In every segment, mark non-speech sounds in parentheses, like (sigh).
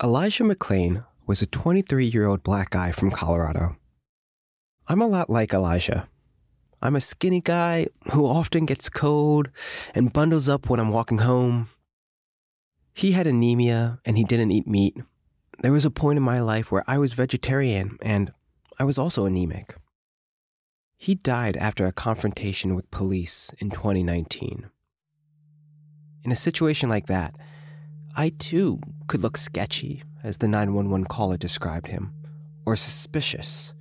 Elijah McClain was a 23 year old black guy from Colorado. I'm a lot like Elijah. I'm a skinny guy who often gets cold and bundles up when I'm walking home. He had anemia and he didn't eat meat. There was a point in my life where I was vegetarian and I was also anemic. He died after a confrontation with police in 2019. In a situation like that, I too could look sketchy, as the 911 caller described him, or suspicious,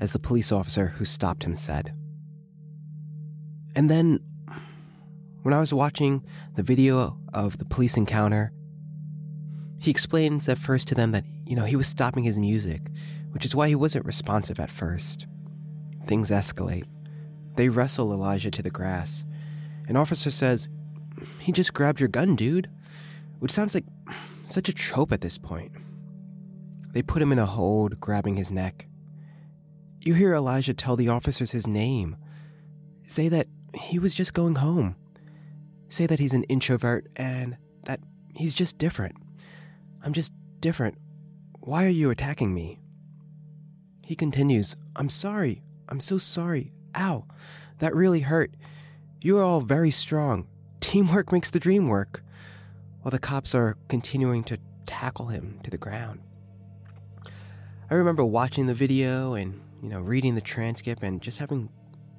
as the police officer who stopped him said. And then, when I was watching the video of the police encounter, he explains at first to them that, you know, he was stopping his music, which is why he wasn't responsive at first. Things escalate. They wrestle Elijah to the grass. An officer says, He just grabbed your gun, dude. Which sounds like such a trope at this point. They put him in a hold, grabbing his neck. You hear Elijah tell the officers his name. Say that he was just going home. Say that he's an introvert and that he's just different. I'm just different. Why are you attacking me? He continues, I'm sorry. I'm so sorry. Ow, that really hurt. You are all very strong. Teamwork makes the dream work. While the cops are continuing to tackle him to the ground. I remember watching the video and, you know, reading the transcript and just having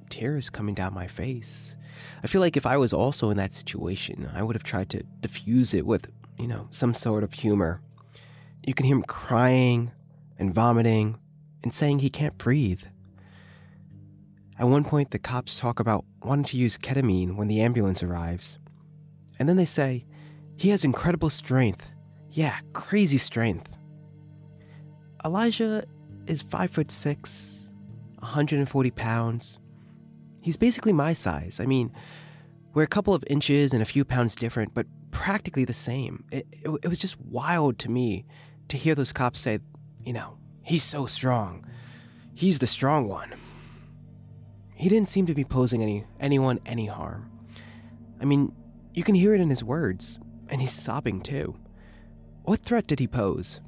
tears coming down my face. I feel like if I was also in that situation, I would have tried to diffuse it with, you know, some sort of humor. You can hear him crying and vomiting and saying he can't breathe. At one point, the cops talk about wanting to use ketamine when the ambulance arrives. And then they say, he has incredible strength. Yeah, crazy strength. Elijah is 5 foot 6, 140 pounds. He's basically my size. I mean, we're a couple of inches and a few pounds different, but practically the same. It, it, it was just wild to me to hear those cops say, you know, he's so strong. He's the strong one. He didn't seem to be posing any anyone any harm. I mean, you can hear it in his words, and he's sobbing too. What threat did he pose?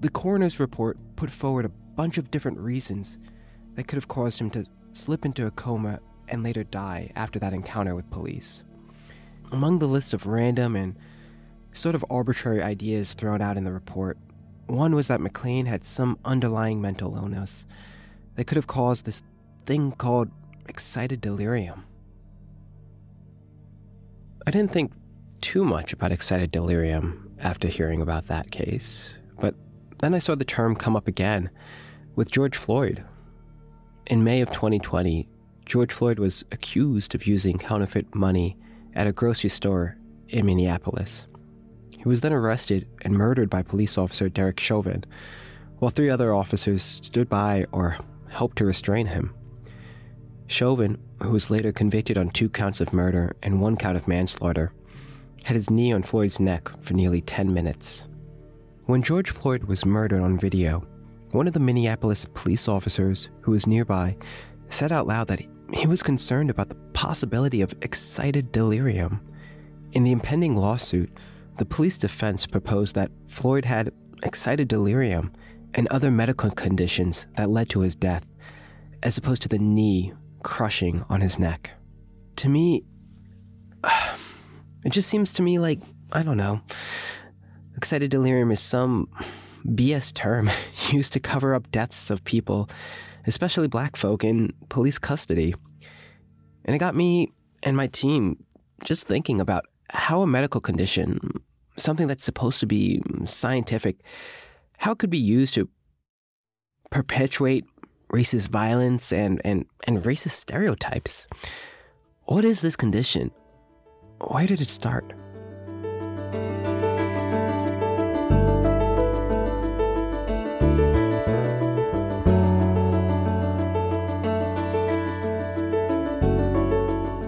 The coroner's report put forward a bunch of different reasons that could have caused him to slip into a coma and later die after that encounter with police. Among the list of random and sort of arbitrary ideas thrown out in the report, one was that McClain had some underlying mental illness that could have caused this thing called excited delirium. I didn't think too much about excited delirium after hearing about that case, but then I saw the term come up again with George Floyd. In May of 2020, George Floyd was accused of using counterfeit money at a grocery store in Minneapolis. He was then arrested and murdered by police officer Derek Chauvin, while three other officers stood by or helped to restrain him. Chauvin, who was later convicted on two counts of murder and one count of manslaughter, had his knee on Floyd's neck for nearly 10 minutes. When George Floyd was murdered on video, one of the Minneapolis police officers who was nearby said out loud that he was concerned about the possibility of excited delirium. In the impending lawsuit, the police defense proposed that Floyd had excited delirium and other medical conditions that led to his death, as opposed to the knee crushing on his neck. To me, (sighs) it just seems to me like, I don't know, excited delirium is some BS term (laughs) used to cover up deaths of people, especially black folk, in police custody. And it got me and my team just thinking about how a medical condition, something that's supposed to be scientific, how it could be used to perpetuate racist violence and, and, and racist stereotypes. What is this condition? Where did it start?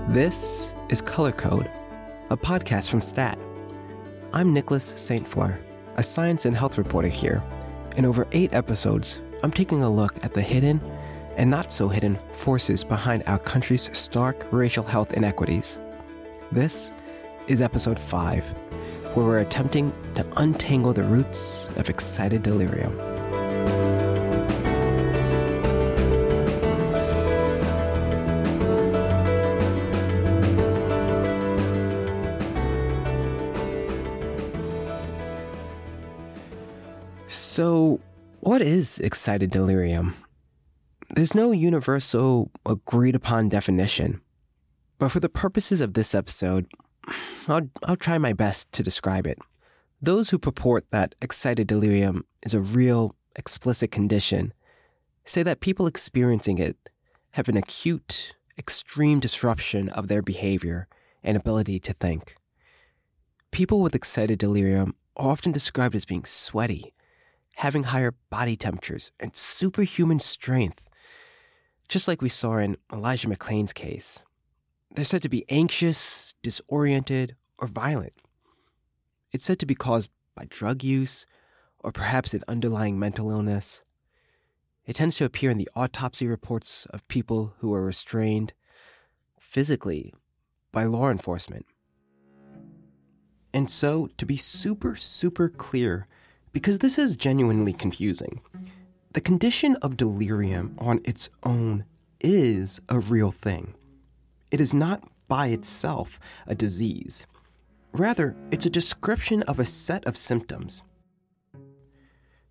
This is Color Code, a podcast from STAT. I'm Nicholas St. Fleur, a science and health reporter here. In over eight episodes, I'm taking a look at the hidden and not so hidden forces behind our country's stark racial health inequities. This is episode 5 where we're attempting to untangle the roots of excited delirium. So, what is excited delirium? There's no universal, agreed upon definition. But for the purposes of this episode, I'll, I'll try my best to describe it. Those who purport that excited delirium is a real, explicit condition say that people experiencing it have an acute, extreme disruption of their behavior and ability to think. People with excited delirium are often described as being sweaty, having higher body temperatures, and superhuman strength, just like we saw in Elijah McClain's case. They're said to be anxious, disoriented, or violent. It's said to be caused by drug use or perhaps an underlying mental illness. It tends to appear in the autopsy reports of people who are restrained physically by law enforcement. And so, to be super, super clear, because this is genuinely confusing, the condition of delirium on its own is a real thing. It is not by itself a disease. Rather, it's a description of a set of symptoms.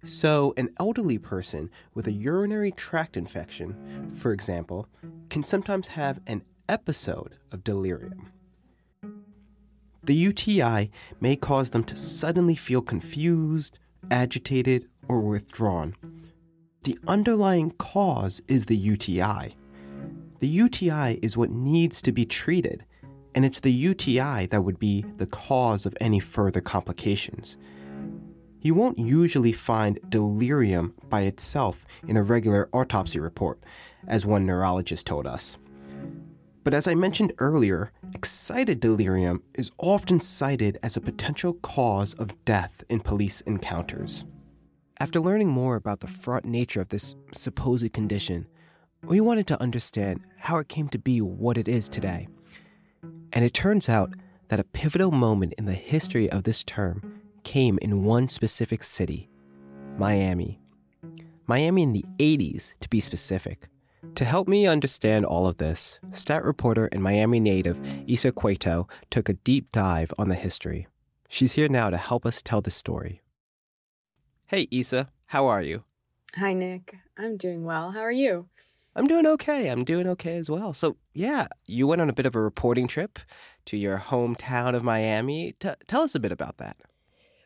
So, an elderly person with a urinary tract infection, for example, can sometimes have an episode of delirium. The UTI may cause them to suddenly feel confused, agitated, or withdrawn. The underlying cause is the UTI. The UTI is what needs to be treated, and it's the UTI that would be the cause of any further complications. You won't usually find delirium by itself in a regular autopsy report, as one neurologist told us. But as I mentioned earlier, excited delirium is often cited as a potential cause of death in police encounters. After learning more about the fraught nature of this supposed condition, we wanted to understand how it came to be what it is today. And it turns out that a pivotal moment in the history of this term came in one specific city Miami. Miami in the 80s, to be specific. To help me understand all of this, stat reporter and Miami native Isa Cueto took a deep dive on the history. She's here now to help us tell the story. Hey, Isa, how are you? Hi, Nick. I'm doing well. How are you? I'm doing okay. I'm doing okay as well. So, yeah, you went on a bit of a reporting trip to your hometown of Miami. T- tell us a bit about that.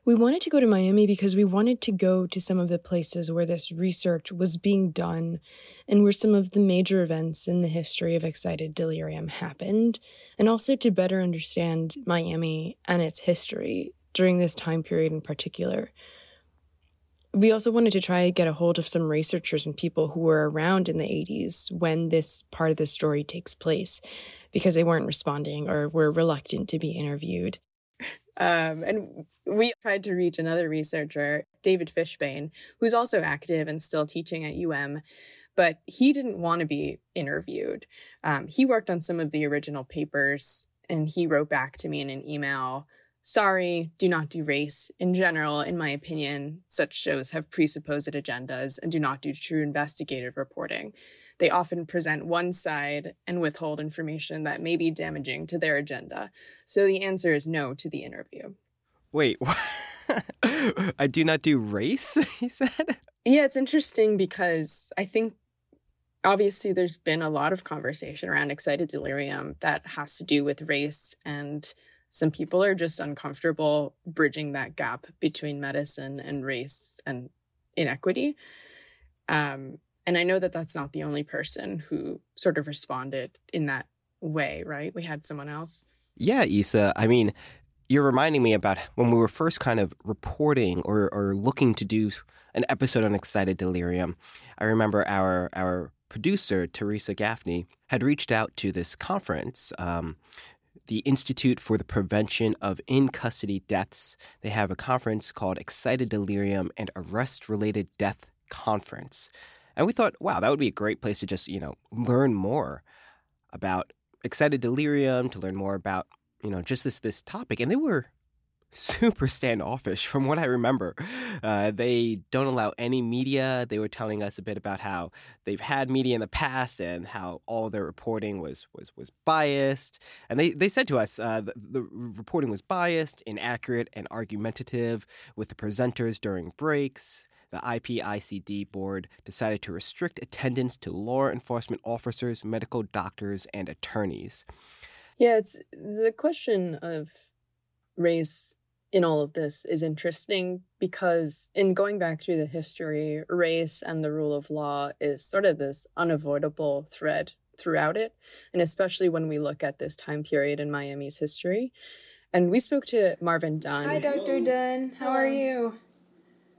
We wanted to go to Miami because we wanted to go to some of the places where this research was being done and where some of the major events in the history of excited delirium happened, and also to better understand Miami and its history during this time period in particular we also wanted to try to get a hold of some researchers and people who were around in the 80s when this part of the story takes place because they weren't responding or were reluctant to be interviewed. Um, and we tried to reach another researcher, David Fishbain, who's also active and still teaching at UM, but he didn't want to be interviewed. Um, he worked on some of the original papers and he wrote back to me in an email sorry, do not do race. In general, in my opinion, such shows have presupposed agendas and do not do true investigative reporting. They often present one side and withhold information that may be damaging to their agenda. So the answer is no to the interview. Wait, (laughs) I do not do race, (laughs) he said? Yeah, it's interesting because I think obviously there's been a lot of conversation around excited delirium that has to do with race and some people are just uncomfortable bridging that gap between medicine and race and inequity. Um, and I know that that's not the only person who sort of responded in that way, right? We had someone else. Yeah, Isa. I mean, you're reminding me about when we were first kind of reporting or, or looking to do an episode on excited delirium. I remember our our producer Teresa Gaffney had reached out to this conference um, the Institute for the Prevention of In Custody Deaths. They have a conference called Excited Delirium and Arrest Related Death Conference. And we thought, wow, that would be a great place to just, you know, learn more about excited delirium, to learn more about, you know, just this this topic. And they were super standoffish from what I remember. Uh, they don't allow any media. They were telling us a bit about how they've had media in the past and how all their reporting was was was biased. And they, they said to us uh, the, the reporting was biased, inaccurate, and argumentative with the presenters during breaks. The IPICD board decided to restrict attendance to law enforcement officers, medical doctors, and attorneys. Yeah, it's the question of race in all of this is interesting because in going back through the history, race and the rule of law is sort of this unavoidable thread throughout it. And especially when we look at this time period in Miami's history. And we spoke to Marvin Dunn. Hi, Dr. Dunn. How are you?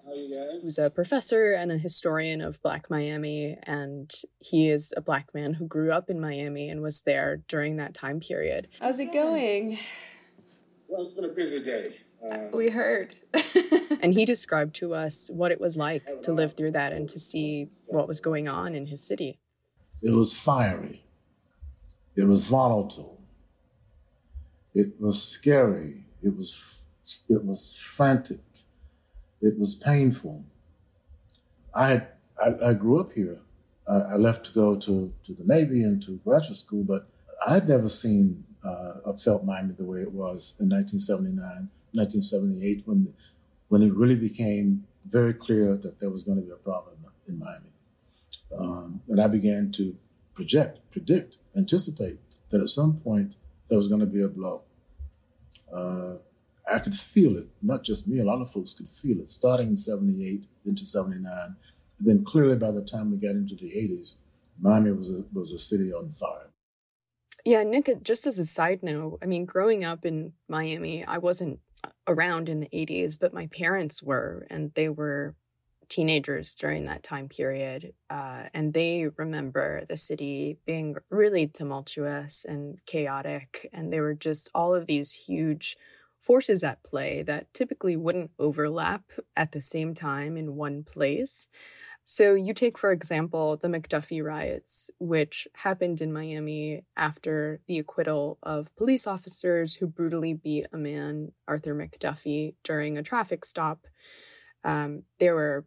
How are you guys? Who's a professor and a historian of Black Miami. And he is a Black man who grew up in Miami and was there during that time period. How's it going? Well, it's been a busy day. Uh, we heard. (laughs) and he described to us what it was like to live through that and to see what was going on in his city. It was fiery. It was volatile. It was scary. It was it was frantic. It was painful. I had I, I grew up here. I, I, left to go to, to the Navy and to graduate school, but I'd never seen uh, felt Miami the way it was in 1979 1978 when when it really became very clear that there was going to be a problem in Miami. Um, and I began to project, predict, anticipate that at some point there was going to be a blow. Uh, I could feel it, not just me, a lot of folks could feel it, starting in 78 into 79. And then clearly by the time we got into the 80s, Miami was a, was a city on fire. Yeah, Nick, just as a side note, I mean, growing up in Miami, I wasn't around in the 80s, but my parents were, and they were teenagers during that time period. Uh, and they remember the city being really tumultuous and chaotic. And there were just all of these huge forces at play that typically wouldn't overlap at the same time in one place. So, you take, for example, the McDuffie riots, which happened in Miami after the acquittal of police officers who brutally beat a man, Arthur McDuffie, during a traffic stop. Um, there were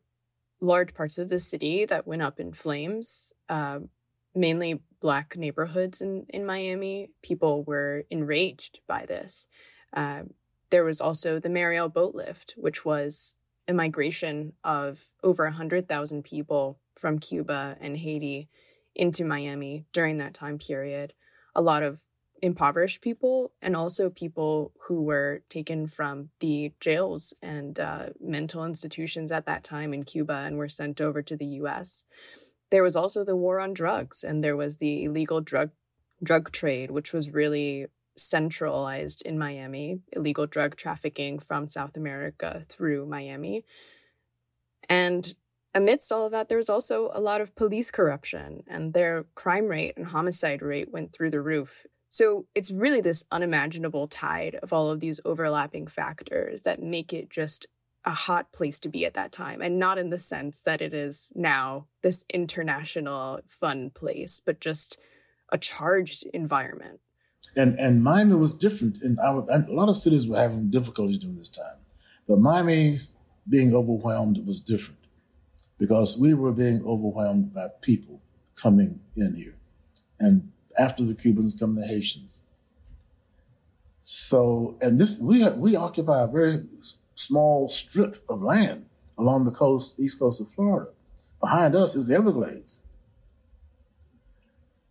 large parts of the city that went up in flames, uh, mainly Black neighborhoods in, in Miami. People were enraged by this. Uh, there was also the Mariel boat lift, which was a migration of over 100,000 people from Cuba and Haiti into Miami during that time period. A lot of impoverished people and also people who were taken from the jails and uh, mental institutions at that time in Cuba and were sent over to the US. There was also the war on drugs and there was the illegal drug drug trade which was really centralized in Miami, illegal drug trafficking from South America through Miami. And amidst all of that, there was also a lot of police corruption, and their crime rate and homicide rate went through the roof. So it's really this unimaginable tide of all of these overlapping factors that make it just a hot place to be at that time. And not in the sense that it is now this international fun place, but just a charged environment and and Miami was different. And a lot of cities were having difficulties during this time, but Miami's being overwhelmed was different because we were being overwhelmed by people coming in here, and after the Cubans come the Haitians. So, and this we we occupy a very small strip of land along the coast, east coast of Florida. Behind us is the Everglades.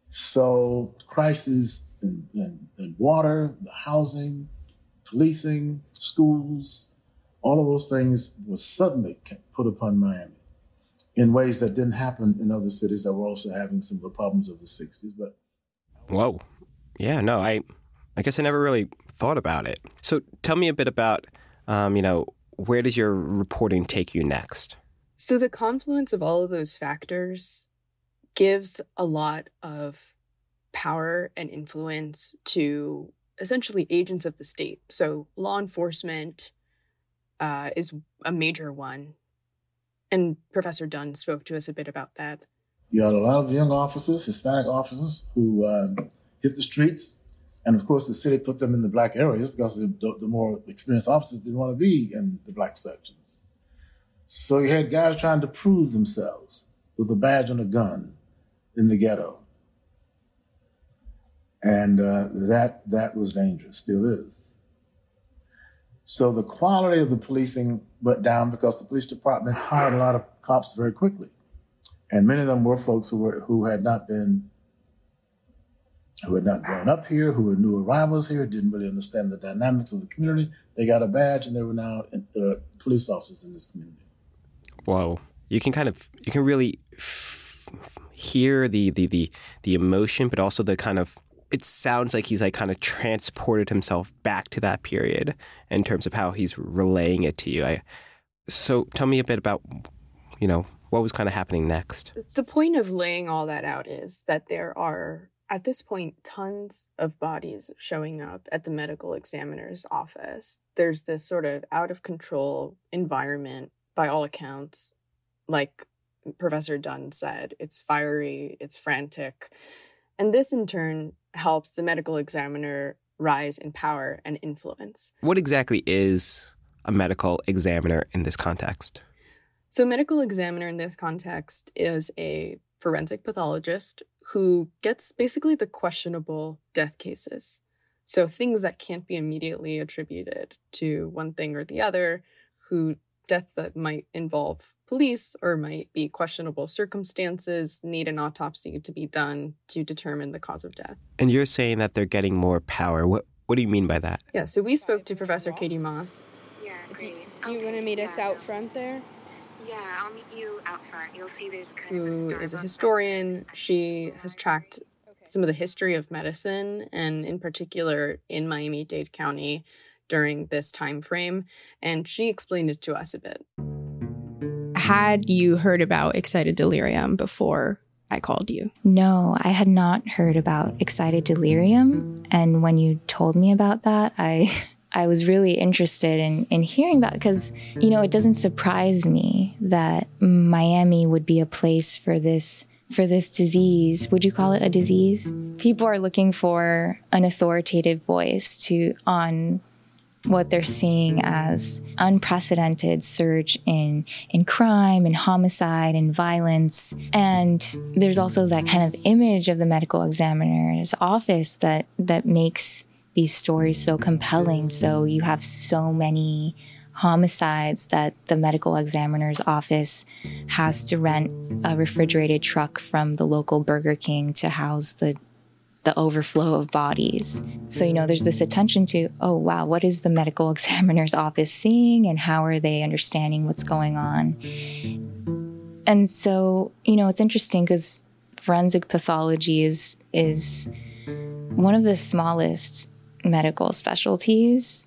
So, crisis and, and, and water, the housing, policing, schools, all of those things were suddenly put upon Miami in ways that didn't happen in other cities that were also having some of the problems of the 60s. But whoa, yeah, no, I, I guess I never really thought about it. So tell me a bit about, um, you know, where does your reporting take you next? So the confluence of all of those factors gives a lot of power and influence to essentially agents of the state. So law enforcement uh, is a major one. And Professor Dunn spoke to us a bit about that. You had a lot of young officers, Hispanic officers, who um, hit the streets And of course, the city put them in the black areas because the, the more experienced officers didn't want to be in the black sections. So you had guys trying to prove themselves with a badge and a gun in the ghetto. And uh, that, that was dangerous, still is. So the quality of the policing went down because the police departments hired a lot of cops very quickly. And many of them were folks who, were, who had not been who had not grown up here, who were new arrivals here, didn't really understand the dynamics of the community. They got a badge and they were now uh, police officers in this community. Wow. You can kind of, you can really f- hear the, the, the, the emotion, but also the kind of, it sounds like he's like kind of transported himself back to that period in terms of how he's relaying it to you. I, so tell me a bit about, you know, what was kind of happening next. The point of laying all that out is that there are at this point, tons of bodies showing up at the medical examiner's office. There's this sort of out of control environment, by all accounts. Like Professor Dunn said, it's fiery, it's frantic. And this, in turn, helps the medical examiner rise in power and influence. What exactly is a medical examiner in this context? So, medical examiner in this context is a forensic pathologist who gets basically the questionable death cases. So things that can't be immediately attributed to one thing or the other, who deaths that might involve police or might be questionable circumstances need an autopsy to be done to determine the cause of death. And you're saying that they're getting more power. What what do you mean by that? Yeah, so we spoke to Professor Katie Moss. Yeah, great. Do, do you want to meet us out front there? Yeah, I'll meet you out front. You'll see there's kind who of a is a historian. She has tracked some of the history of medicine and in particular in Miami-Dade County during this time frame and she explained it to us a bit. Had you heard about excited delirium before I called you? No, I had not heard about excited delirium and when you told me about that, I (laughs) I was really interested in, in hearing about because, you know, it doesn't surprise me that Miami would be a place for this for this disease. Would you call it a disease? People are looking for an authoritative voice to on what they're seeing as unprecedented surge in in crime and homicide and violence and there's also that kind of image of the medical examiner's office that that makes these stories so compelling. So you have so many homicides that the medical examiner's office has to rent a refrigerated truck from the local Burger King to house the the overflow of bodies. So, you know, there's this attention to, oh, wow, what is the medical (laughs) examiner's office seeing and how are they understanding what's going on? And so, you know, it's interesting because forensic pathology is, is one of the smallest medical specialties.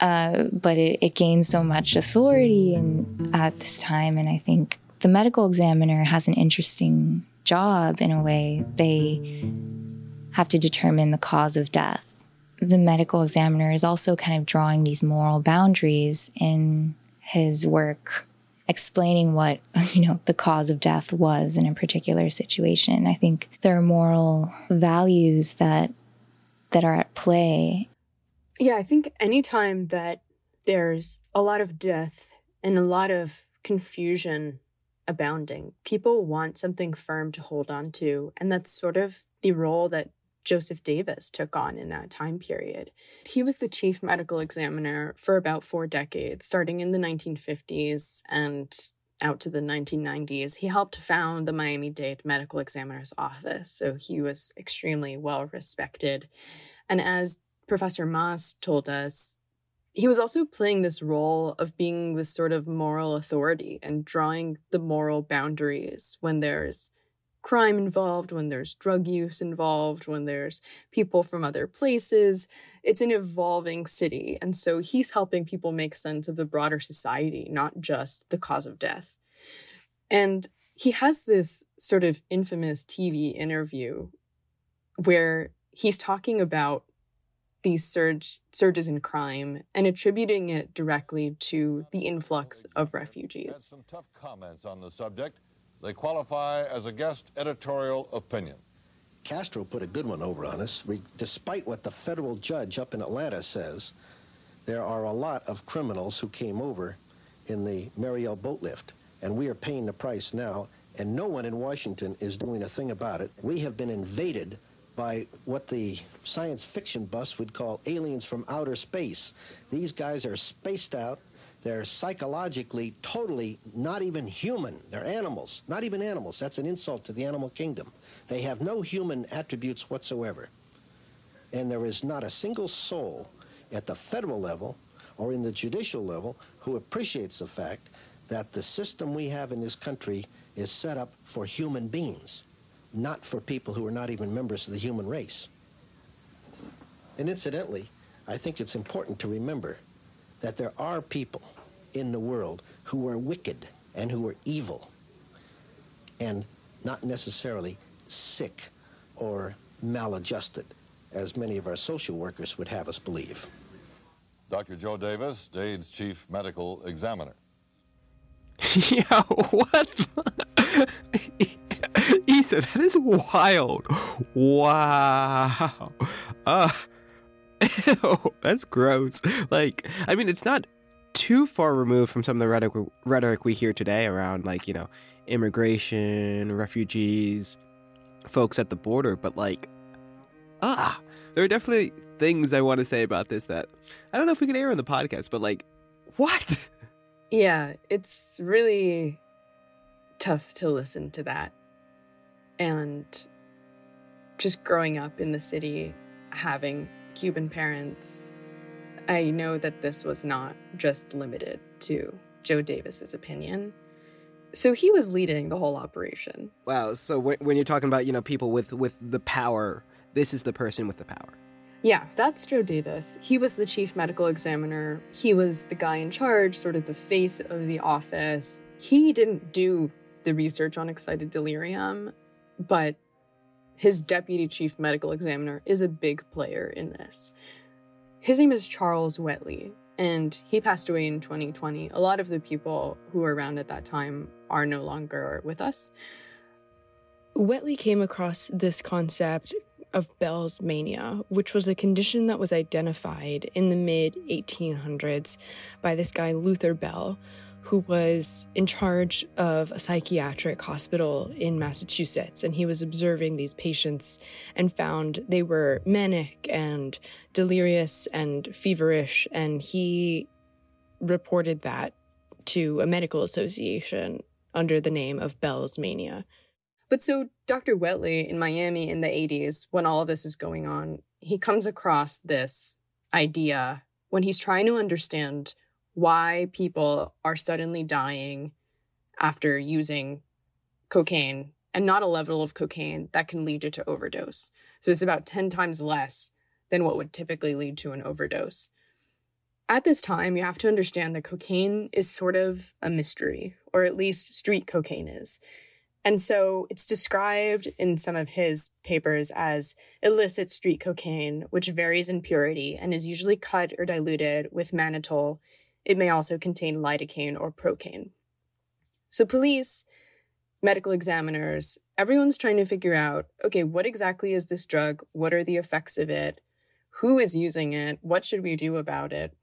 Uh, but it, it gains so much authority at this time and i think the medical examiner has an interesting job in a way they have to determine the cause of death the medical examiner is also kind of drawing these moral boundaries in his work explaining what (laughs) you know the cause of death was in a particular situation i think there are moral values that that are at play. Yeah, I think anytime that there's a lot of death and a lot of confusion abounding, people want something firm to hold on to. And that's sort of the role that Joseph Davis took on in that time period. He was the chief medical examiner for about four decades, starting in the 1950s and out to the 1990s. He helped found the Miami Dade Medical Examiner's Office, so he was extremely well respected. And as Professor Moss told us, he was also playing this role of being this sort of moral authority and drawing the moral boundaries when there's crime involved, when there's drug use involved, when there's people from other places. It's an evolving city. And so he's helping people make sense of the broader society, not just the cause of death. And he has this sort of infamous TV interview where he's talking about these surge surges in crime and attributing it directly to the influx of refugees. Some tough comments on the subject. They qualify as a guest editorial opinion. Castro put a good one over on us. We, despite what the federal judge up in Atlanta says, there are a lot of criminals who came over in the Mariel boat lift, and we are paying the price now, and no one in Washington is doing a thing about it. We have been invaded by what the science fiction buffs would call aliens from outer space. These guys are spaced out. They're psychologically totally not even human. They're animals, not even animals. That's an insult to the animal kingdom. They have no human attributes whatsoever. And there is not a single soul at the federal level or in the judicial level who appreciates the fact that the system we have in this country is set up for human beings, not for people who are not even members of the human race. And incidentally, I think it's important to remember that there are people in the world who are wicked and who are evil and not necessarily sick or maladjusted, as many of our social workers would have us believe. Dr. Joe Davis, Dade's chief medical examiner. (laughs) yeah, what? (laughs) Isa, that is wild. Wow. Uh, (laughs) that's gross. Like, I mean, it's not too far removed from some of the rhetoric, rhetoric we hear today around, like, you know, immigration, refugees, folks at the border, but like, ah, there are definitely things I want to say about this that I don't know if we can air on the podcast, but like, what? (laughs) Yeah, it's really tough to listen to that. And just growing up in the city, having Cuban parents, I know that this was not just limited to Joe Davis's opinion. So he was leading the whole operation. Wow. So when, when you're talking about, you know, people with with the power, this is the person with the power. Yeah, that's Joe Davis. He was the chief medical examiner. He was the guy in charge, sort of the face of the office. He didn't do the research on excited delirium, but his deputy chief medical examiner is a big player in this. His name is Charles Wetli, and he passed away in 2020. A lot of the people who were around at that time are no longer with us. Wetli came across this concept of Bell's mania, which was a condition that was identified in the mid 1800s by this guy, Luther Bell, who was in charge of a psychiatric hospital in Massachusetts. And he was observing these patients and found they were manic and delirious and feverish. And he reported that to a medical association under the name of Bell's mania. But so Dr. Wetli in Miami in the 80s, when all of this is going on, he comes across this idea when he's trying to understand why people are suddenly dying after using cocaine and not a level of cocaine that can lead you to overdose. So it's about 10 times less than what would typically lead to an overdose. At this time, you have to understand that cocaine is sort of a mystery, or at least street cocaine is. And so it's described in some of his papers as illicit street cocaine, which varies in purity and is usually cut or diluted with mannitol. It may also contain lidocaine or procaine. So, police, medical examiners, everyone's trying to figure out okay, what exactly is this drug? What are the effects of it? Who is using it? What should we do about it?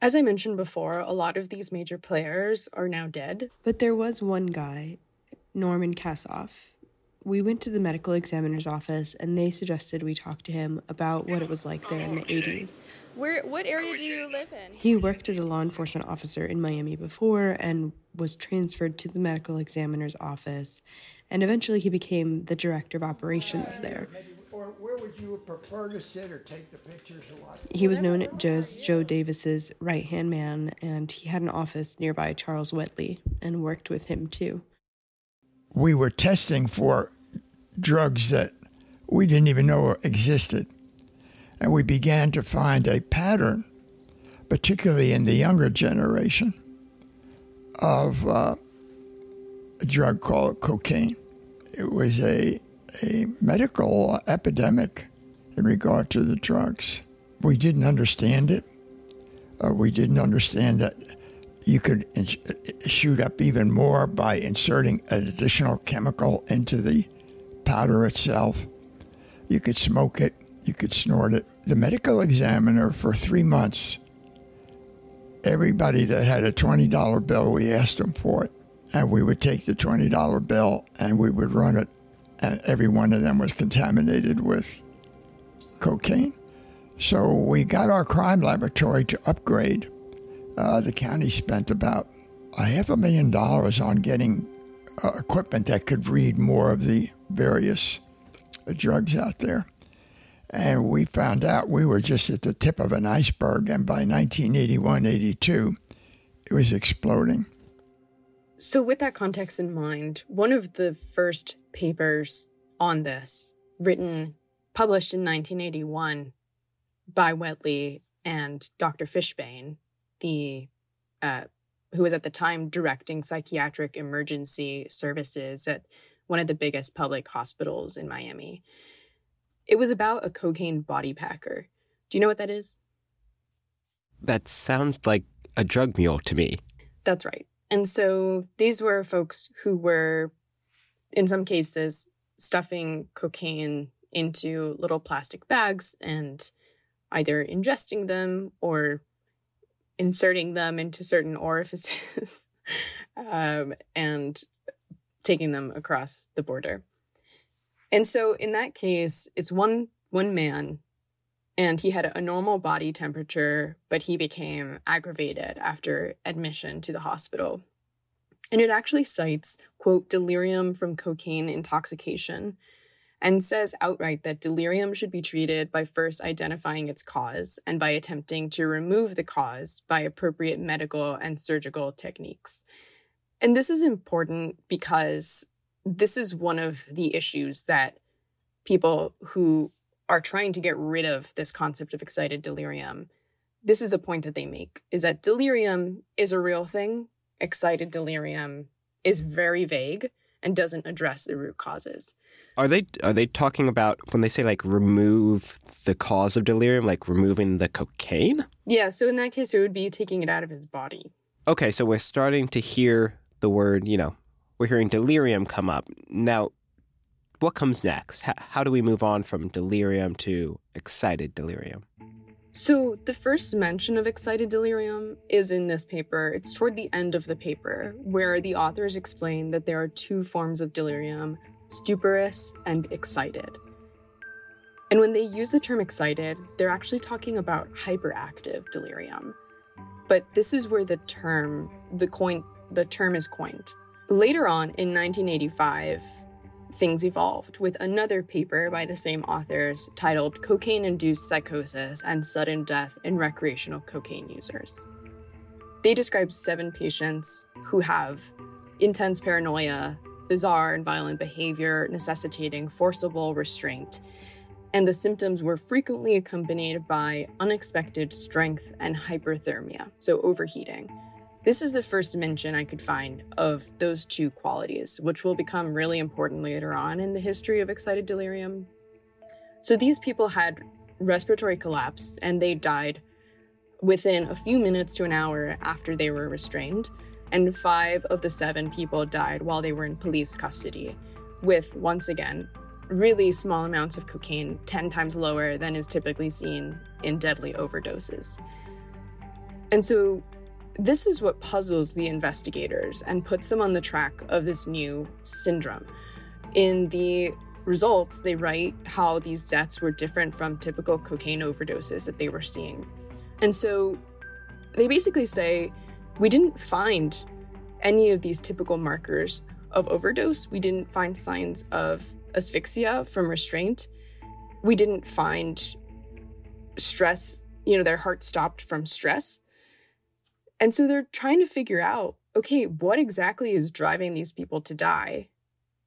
As I mentioned before, a lot of these major players are now dead. But there was one guy Norman Kassoff. We went to the medical examiner's office and they suggested we talk to him about what it was like there in the 80s. Where what area do you live in? He worked as a law enforcement officer in Miami before and was transferred to the medical examiner's office and eventually he became the director of operations there. Or where would you prefer to sit or take the pictures or what? He was known as Joe Davis's right-hand man and he had an office nearby Charles Wetli and worked with him too we were testing for drugs that we didn't even know existed. And we began to find a pattern, particularly in the younger generation, of uh, a drug called cocaine. It was a, a medical epidemic in regard to the drugs. We didn't understand it. Uh, we didn't understand that you could uh, shoot up even more by inserting an additional chemical into the powder itself. You could smoke it, you could snort it. The medical examiner for three months, everybody that had a $20 bill, we asked them for it. And we would take the $20 bill and we would run it, and every one of them was contaminated with cocaine. So we got our crime laboratory to upgrade. Uh, the county spent about a half a million dollars on getting uh, equipment that could read more of the various drugs out there. And we found out we were just at the tip of an iceberg. And by 1981 82, it was exploding. So, with that context in mind, one of the first papers on this, written, published in 1981 by Wetli and Dr. Fishbain, the uh, who was at the time directing psychiatric emergency services at one of the biggest public hospitals in Miami. It was about a cocaine body packer. Do you know what that is? That sounds like a drug mule to me. That's right. And so these were folks who were, in some cases, stuffing cocaine into little plastic bags and either ingesting them or inserting them into certain orifices (laughs) um, and taking them across the border. And so in that case, it's one one man and he had a normal body temperature, but he became aggravated after admission to the hospital. And it actually cites, quote, delirium from cocaine intoxication, and says outright that delirium should be treated by first identifying its cause and by attempting to remove the cause by appropriate medical and surgical techniques. And this is important because this is one of the issues that people who are trying to get rid of this concept of excited delirium this is the point that they make is that delirium is a real thing excited delirium is very vague and doesn't address the root causes Are they are they talking about when they say like remove the cause of delirium, like removing the cocaine? yeah so in that case it would be taking it out of his body Okay, so we're starting to hear the word, you know, we're hearing delirium come up. Now, what comes next? How, how do we move on from delirium to excited delirium? So, the first mention of excited delirium is in this paper. It's toward the end of the paper, where the authors explain that there are two forms of delirium stuporous and excited. And when they use the term excited, they're actually talking about hyperactive delirium. But this is where the term, the coin, the term is coined. Later on in 1985, things evolved with another paper by the same authors titled Cocaine Induced Psychosis and Sudden Death in Recreational Cocaine Users. They described seven patients who have intense paranoia, bizarre and violent behavior necessitating forcible restraint, and the symptoms were frequently accompanied by unexpected strength and hyperthermia, so overheating. This is the first mention I could find of those two qualities, which will become really important later on in the history of excited delirium. So these people had respiratory collapse and they died within a few minutes to an hour after they were restrained, and five of the seven people died while they were in police custody, with once again really small amounts of cocaine, 10 times lower than is typically seen in deadly overdoses. And so this is what puzzles the investigators and puts them on the track of this new syndrome. In the results, they write how these deaths were different from typical cocaine overdoses that they were seeing. And so they basically say we didn't find any of these typical markers of overdose. We didn't find signs of asphyxia from restraint. We didn't find stress, you know, their heart stopped from stress. And so they're trying to figure out okay, what exactly is driving these people to die?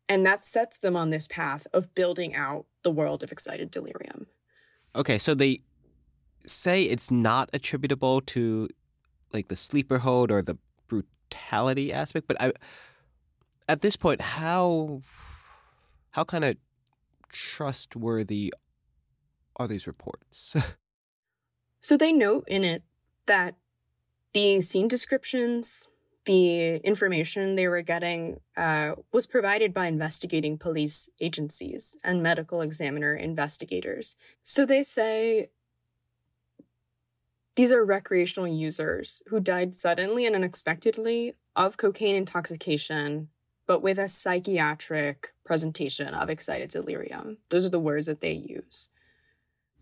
And that sets them on this path of building out the world of excited delirium. Okay, so they say it's not attributable to like the sleeper hold or the brutality aspect, but I at this point how how kind of trustworthy are these reports? (laughs) So they note in it that the scene descriptions, the information they were getting uh, was provided by investigating police agencies and medical examiner investigators. So they say these are recreational users who died suddenly and unexpectedly of cocaine intoxication, but with a psychiatric presentation of excited delirium. Those are the words that they use.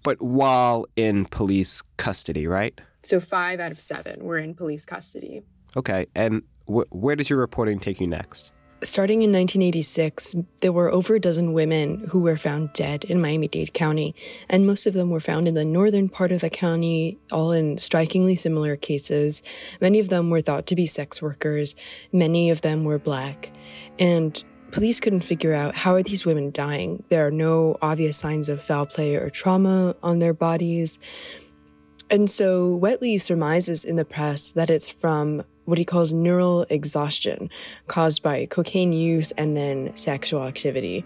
But while in police custody, right? So five out of seven were in police custody. Okay. And wh- where does your reporting take you next? Starting in 1986, there were over a dozen women who were found dead in Miami Dade County, and most of them were found in the northern part of the county, all in strikingly similar cases. Many of them were thought to be sex workers, many of them were black, and police couldn't figure out how are these women dying. There are no obvious signs of foul play or trauma on their bodies. And so Wetli surmises in the press that it's from what he calls neural exhaustion caused by cocaine use and then sexual activity.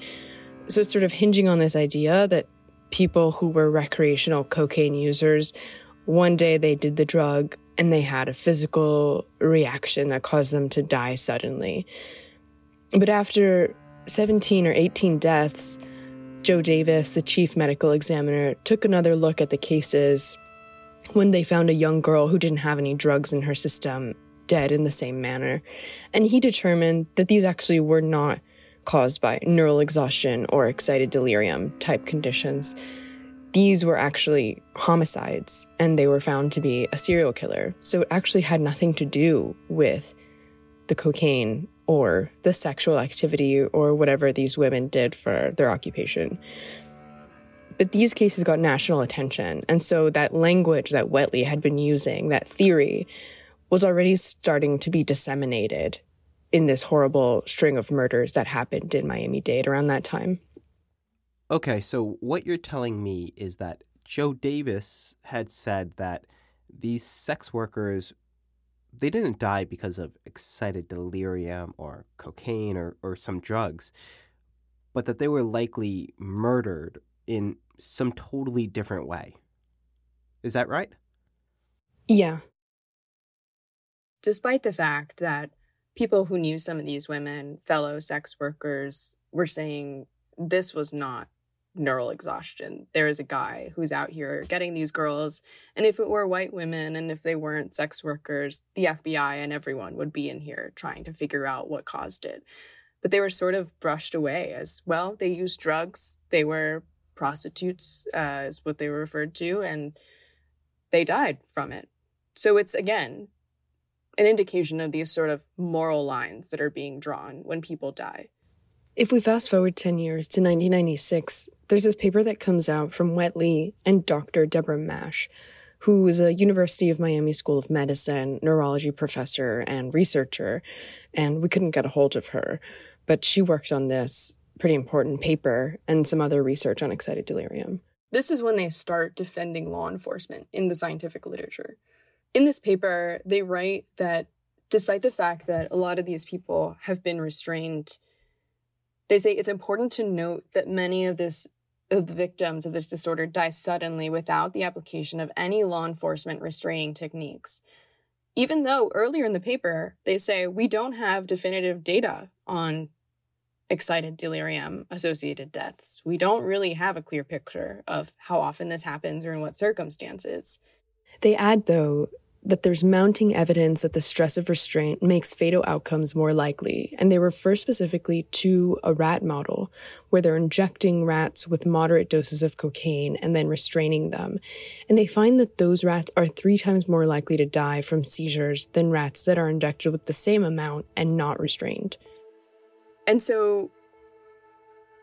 So it's sort of hinging on this idea that people who were recreational cocaine users, one day they did the drug and they had a physical reaction that caused them to die suddenly. But after 17 or 18 deaths, Joe Davis, the chief medical examiner, took another look at the cases when they found a young girl who didn't have any drugs in her system dead in the same manner. And he determined that these actually were not caused by neural exhaustion or excited delirium type conditions. These were actually homicides and they were found to be a serial killer. So it actually had nothing to do with the cocaine or the sexual activity or whatever these women did for their occupation. But these cases got national attention. And so that language that Wetli had been using, that theory, was already starting to be disseminated in this horrible string of murders that happened in Miami Dade around that time. Okay, so what you're telling me is that Joe Davis had said that these sex workers they didn't die because of excited delirium or cocaine or, or some drugs, but that they were likely murdered in some totally different way. Is that right? Yeah despite the fact that people who knew some of these women, fellow sex workers, were saying this was not neural exhaustion. There is a guy who's out here getting these girls. And if it were white women and if they weren't sex workers, the FBI and everyone would be in here trying to figure out what caused it. But they were sort of brushed away as well. They used drugs, they were prostitutes, uh, is what they were referred to, and they died from it. So it's again an indication of these sort of moral lines that are being drawn when people die. If we fast forward 10 years to 1996, there's this paper that comes out from Wetli and Dr. Deborah Mash, who is a University of Miami School of Medicine neurology professor and researcher, and we couldn't get a hold of her. But she worked on this pretty important paper and some other research on excited delirium. This is when they start defending law enforcement in the scientific literature. In this paper, they write that despite the fact that a lot of these people have been restrained, they say it's important to note that many of this of the victims of this disorder die suddenly without the application of any law enforcement restraining techniques. Even though earlier in the paper they say we don't have definitive data on excited delirium associated deaths. We don't really have a clear picture of how often this happens or in what circumstances. They add, though, that there's mounting evidence that the stress of restraint makes fatal outcomes more likely, and they refer specifically to a rat model where they're injecting rats with moderate doses of cocaine and then restraining them. And they find that those rats are three times more likely to die from seizures than rats that are injected with the same amount and not restrained. And so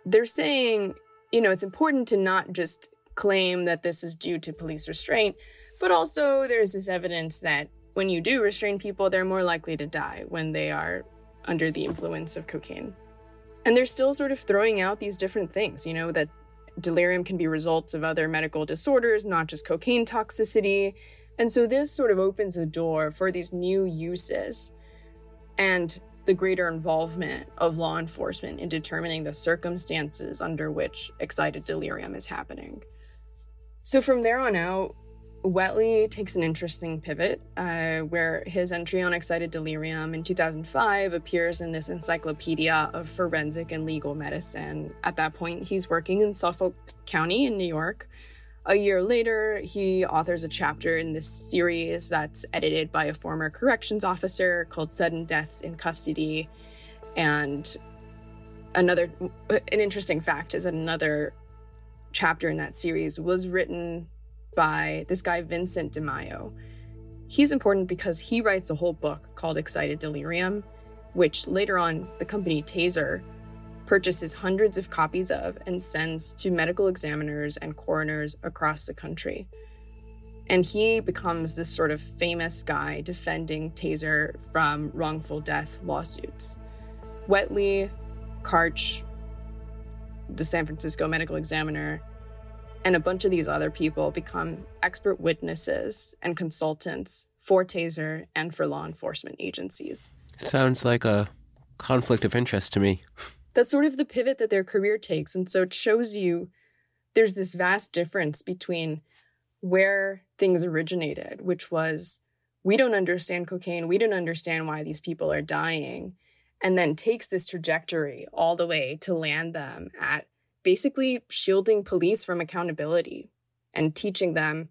they're saying, you know, it's important to not just claim that this is due to police restraint but also, there's this evidence that when you do restrain people, they're more likely to die when they are under the influence of cocaine. And they're still sort of throwing out these different things, you know, that delirium can be results of other medical disorders, not just cocaine toxicity. And so this sort of opens the door for these new uses and the greater involvement of law enforcement in determining the circumstances under which excited delirium is happening. So from there on out, Wetli takes an interesting pivot uh, where his entry on excited delirium in 2005 appears in this encyclopedia of forensic and legal medicine. At that point, he's working in Suffolk County in New York. A year later, he authors a chapter in this series that's edited by a former corrections officer called Sudden Deaths in Custody. And another, an interesting fact is that another chapter in that series was written by this guy, Vincent DiMaio. He's important because he writes a whole book called Excited Delirium, which later on the company Taser purchases hundreds of copies of and sends to medical examiners and coroners across the country. And he becomes this sort of famous guy defending Taser from wrongful death lawsuits. Wetli, Karch, the San Francisco medical examiner, and a bunch of these other people become expert witnesses and consultants for Taser and for law enforcement agencies. Sounds like a conflict of interest to me. That's sort of the pivot that their career takes. And so it shows you there's this vast difference between where things originated, which was we don't understand cocaine, we don't understand why these people are dying, and then takes this trajectory all the way to land them at basically shielding police from accountability and teaching them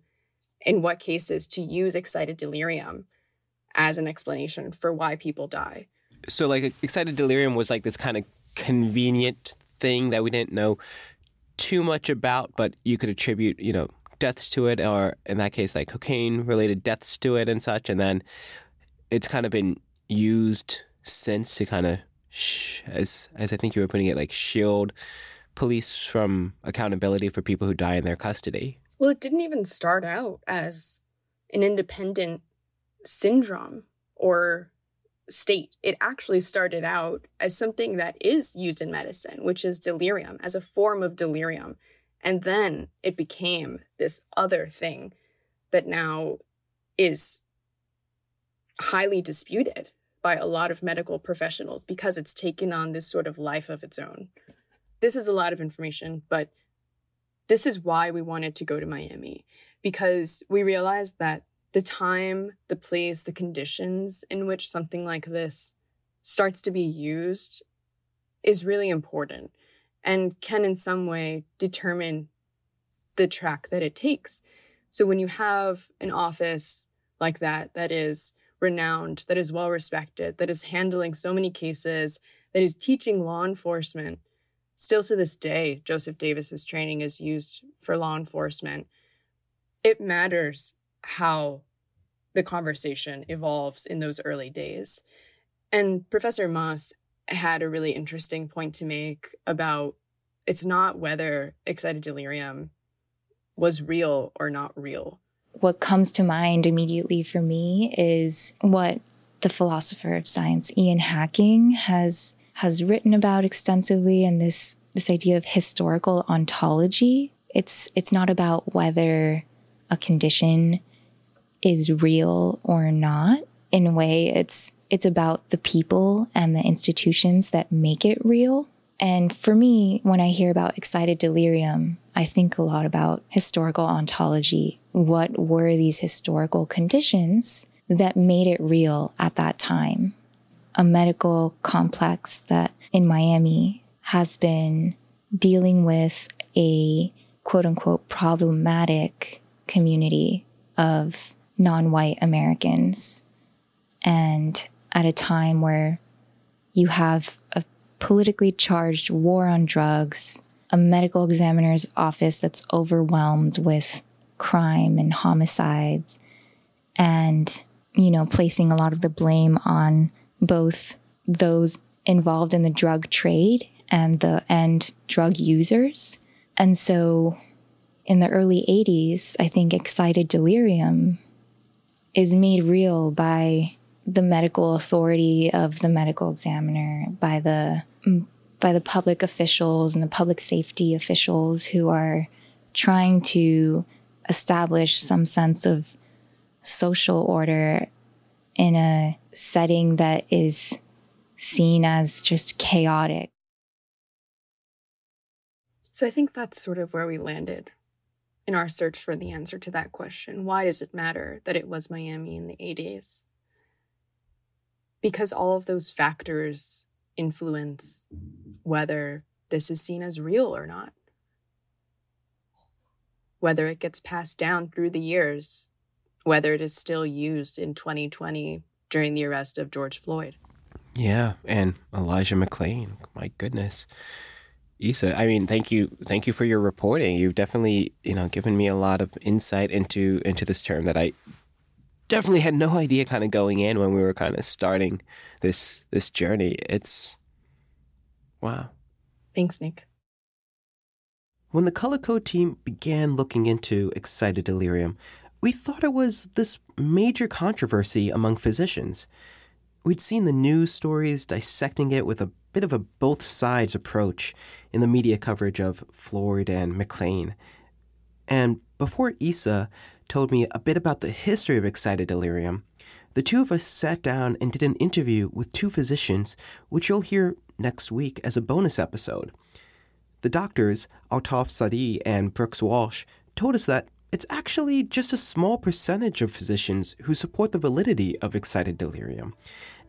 in what cases to use excited delirium as an explanation for why people die. So, like, excited delirium was like this kind of convenient thing that we didn't know too much about, but you could attribute, you know, deaths to it, or in that case, like cocaine related deaths to it and such. And then it's kind of been used since to kind of, sh- as as I think you were putting it, like shield police from accountability for people who die in their custody. Well, it didn't even start out as an independent syndrome or state. It actually started out as something that is used in medicine, which is delirium, as a form of delirium. And then it became this other thing that now is highly disputed by a lot of medical professionals because it's taken on this sort of life of its own this is a lot of information, but this is why we wanted to go to Miami because we realized that the time, the place, the conditions in which something like this starts to be used is really important and can in some way determine the track that it takes. So when you have an office like that, that is renowned, that is well respected, that is handling so many cases, that is teaching law enforcement Still to this day, Joseph Davis's training is used for law enforcement. It matters how the conversation evolves in those early days. And Professor Moss had a really interesting point to make about it's not whether excited delirium was real or not real. What comes to mind immediately for me is what the philosopher of science Ian Hacking has has written about extensively and this this idea of historical ontology. It's it's not about whether a condition is real or not. In a way, it's it's about the people and the institutions that make it real. And for me, when I hear about excited delirium, I think a lot about historical ontology. What were these historical conditions that made it real at that time? A medical complex that in Miami has been dealing with a quote unquote problematic community of non white Americans. And at a time where you have a politically charged war on drugs, a medical examiner's office that's overwhelmed with crime and homicides, and, you know, placing a lot of the blame on both those involved in the drug trade and the end drug users. And so in the early 80s, I think excited delirium is made real by the medical authority of the medical examiner, by the mm, by the public officials and the public safety officials who are trying to establish some sense of social order in a setting that is seen as just chaotic. So I think that's sort of where we landed in our search for the answer to that question. Why does it matter that it was Miami in the 80s? Because all of those factors influence whether this is seen as real or not. Whether it gets passed down through the years, whether it is still used in 2020 during the arrest of George Floyd. Yeah, and Elijah McClain. My goodness. Isa, I mean, thank you, thank you for your reporting. You've definitely, you know, given me a lot of insight into into this term that I definitely had no idea kind of going in when we were kind of starting this this journey. It's wow. Thanks, Nick. When the Color Code team began looking into excited delirium, we thought it was this major controversy among physicians. We'd seen the news stories dissecting it with a bit of a both sides approach in the media coverage of Floyd and McClain. And before Isa told me a bit about the history of excited delirium, the two of us sat down and did an interview with two physicians, which you'll hear next week as a bonus episode. The doctors, Altaf Saadi and Brooks Walsh, told us that it's actually just a small percentage of physicians who support the validity of excited delirium.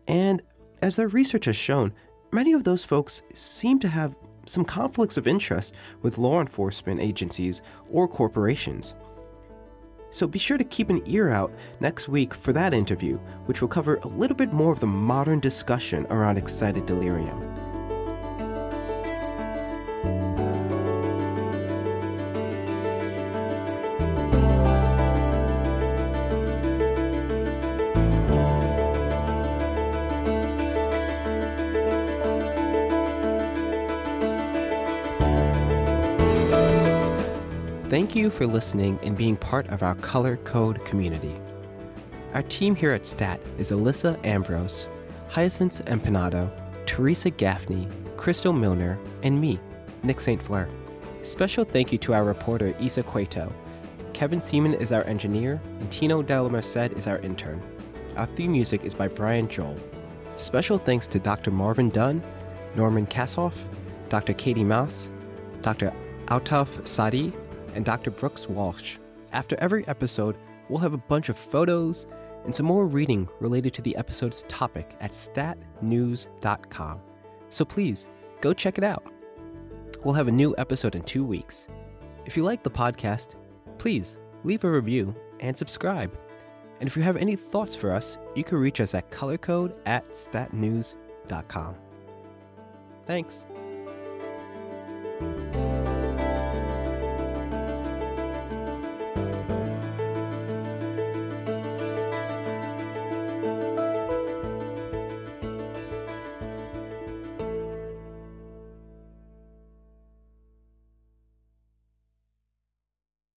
And as their research has shown, many of those folks seem to have some conflicts of interest with law enforcement agencies or corporations. So be sure to keep an ear out next week for that interview, which will cover a little bit more of the modern discussion around excited delirium. Thank you for listening and being part of our Color Code community. Our team here at STAT is Alyssa Ambrose, Hyacinth Empanado, Teresa Gaffney, Crystal Milner, and me, Nick St. Fleur. Special thank you to our reporter Isa Cueto. Kevin Seaman is our engineer, and Tino Della Merced is our intern. Our theme music is by Brian Joel. Special thanks to Dr. Marvin Dunn, Norman Kassoff, Dr. Katie Mouse, Dr. Altaf Saadi, and Dr. Brooks Walsh. After every episode, we'll have a bunch of photos and some more reading related to the episode's topic at statnews.com. So please, go check it out. We'll have a new episode in two weeks. If you like the podcast, please leave a review and subscribe. And if you have any thoughts for us, you can reach us at colorcode at statnews.com. Thanks.